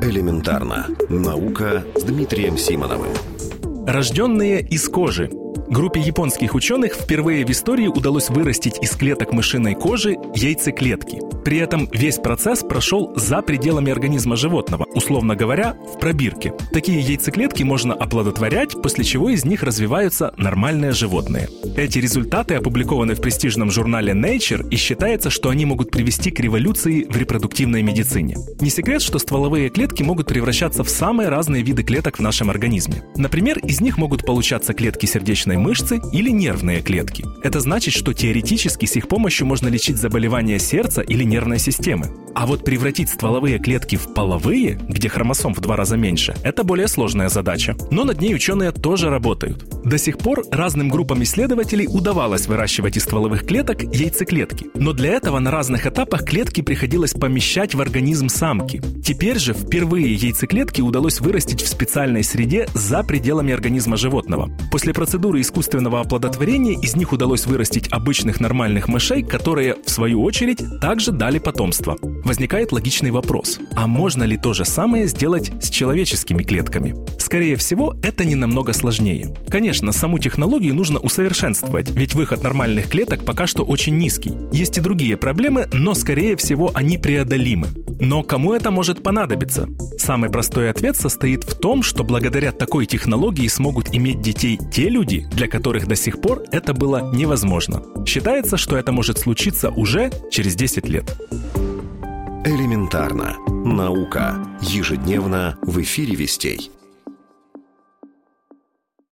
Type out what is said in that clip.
Элементарно. Наука с Дмитрием Симоновым. Рожденные из кожи. Группе японских ученых впервые в истории удалось вырастить из клеток мышиной кожи яйцеклетки. При этом весь процесс прошел за пределами организма животного, условно говоря, в пробирке. Такие яйцеклетки можно оплодотворять, после чего из них развиваются нормальные животные. Эти результаты опубликованы в престижном журнале Nature и считается, что они могут привести к революции в репродуктивной медицине. Не секрет, что стволовые клетки могут превращаться в самые разные виды клеток в нашем организме. Например, из них могут получаться клетки сердечной мышцы или нервные клетки. Это значит, что теоретически с их помощью можно лечить заболевания сердца или нервной системы. А вот превратить стволовые клетки в половые, где хромосом в два раза меньше, это более сложная задача. Но над ней ученые тоже работают. До сих пор разным группам исследователей удавалось выращивать из стволовых клеток яйцеклетки. Но для этого на разных этапах клетки приходилось помещать в организм самки. Теперь же впервые яйцеклетки удалось вырастить в специальной среде за пределами организма животного. После процедуры искусственного оплодотворения из них удалось вырастить обычных нормальных мышей, которые, в свою очередь, также дали потомство. Возникает логичный вопрос, а можно ли то же самое сделать с человеческими клетками? Скорее всего, это не намного сложнее. Конечно, саму технологию нужно усовершенствовать, ведь выход нормальных клеток пока что очень низкий. Есть и другие проблемы, но скорее всего они преодолимы. Но кому это может понадобиться? Самый простой ответ состоит в том, что благодаря такой технологии смогут иметь детей те люди, для которых до сих пор это было невозможно. Считается, что это может случиться уже через 10 лет. Элементарно. Наука. Ежедневно в эфире «Вестей».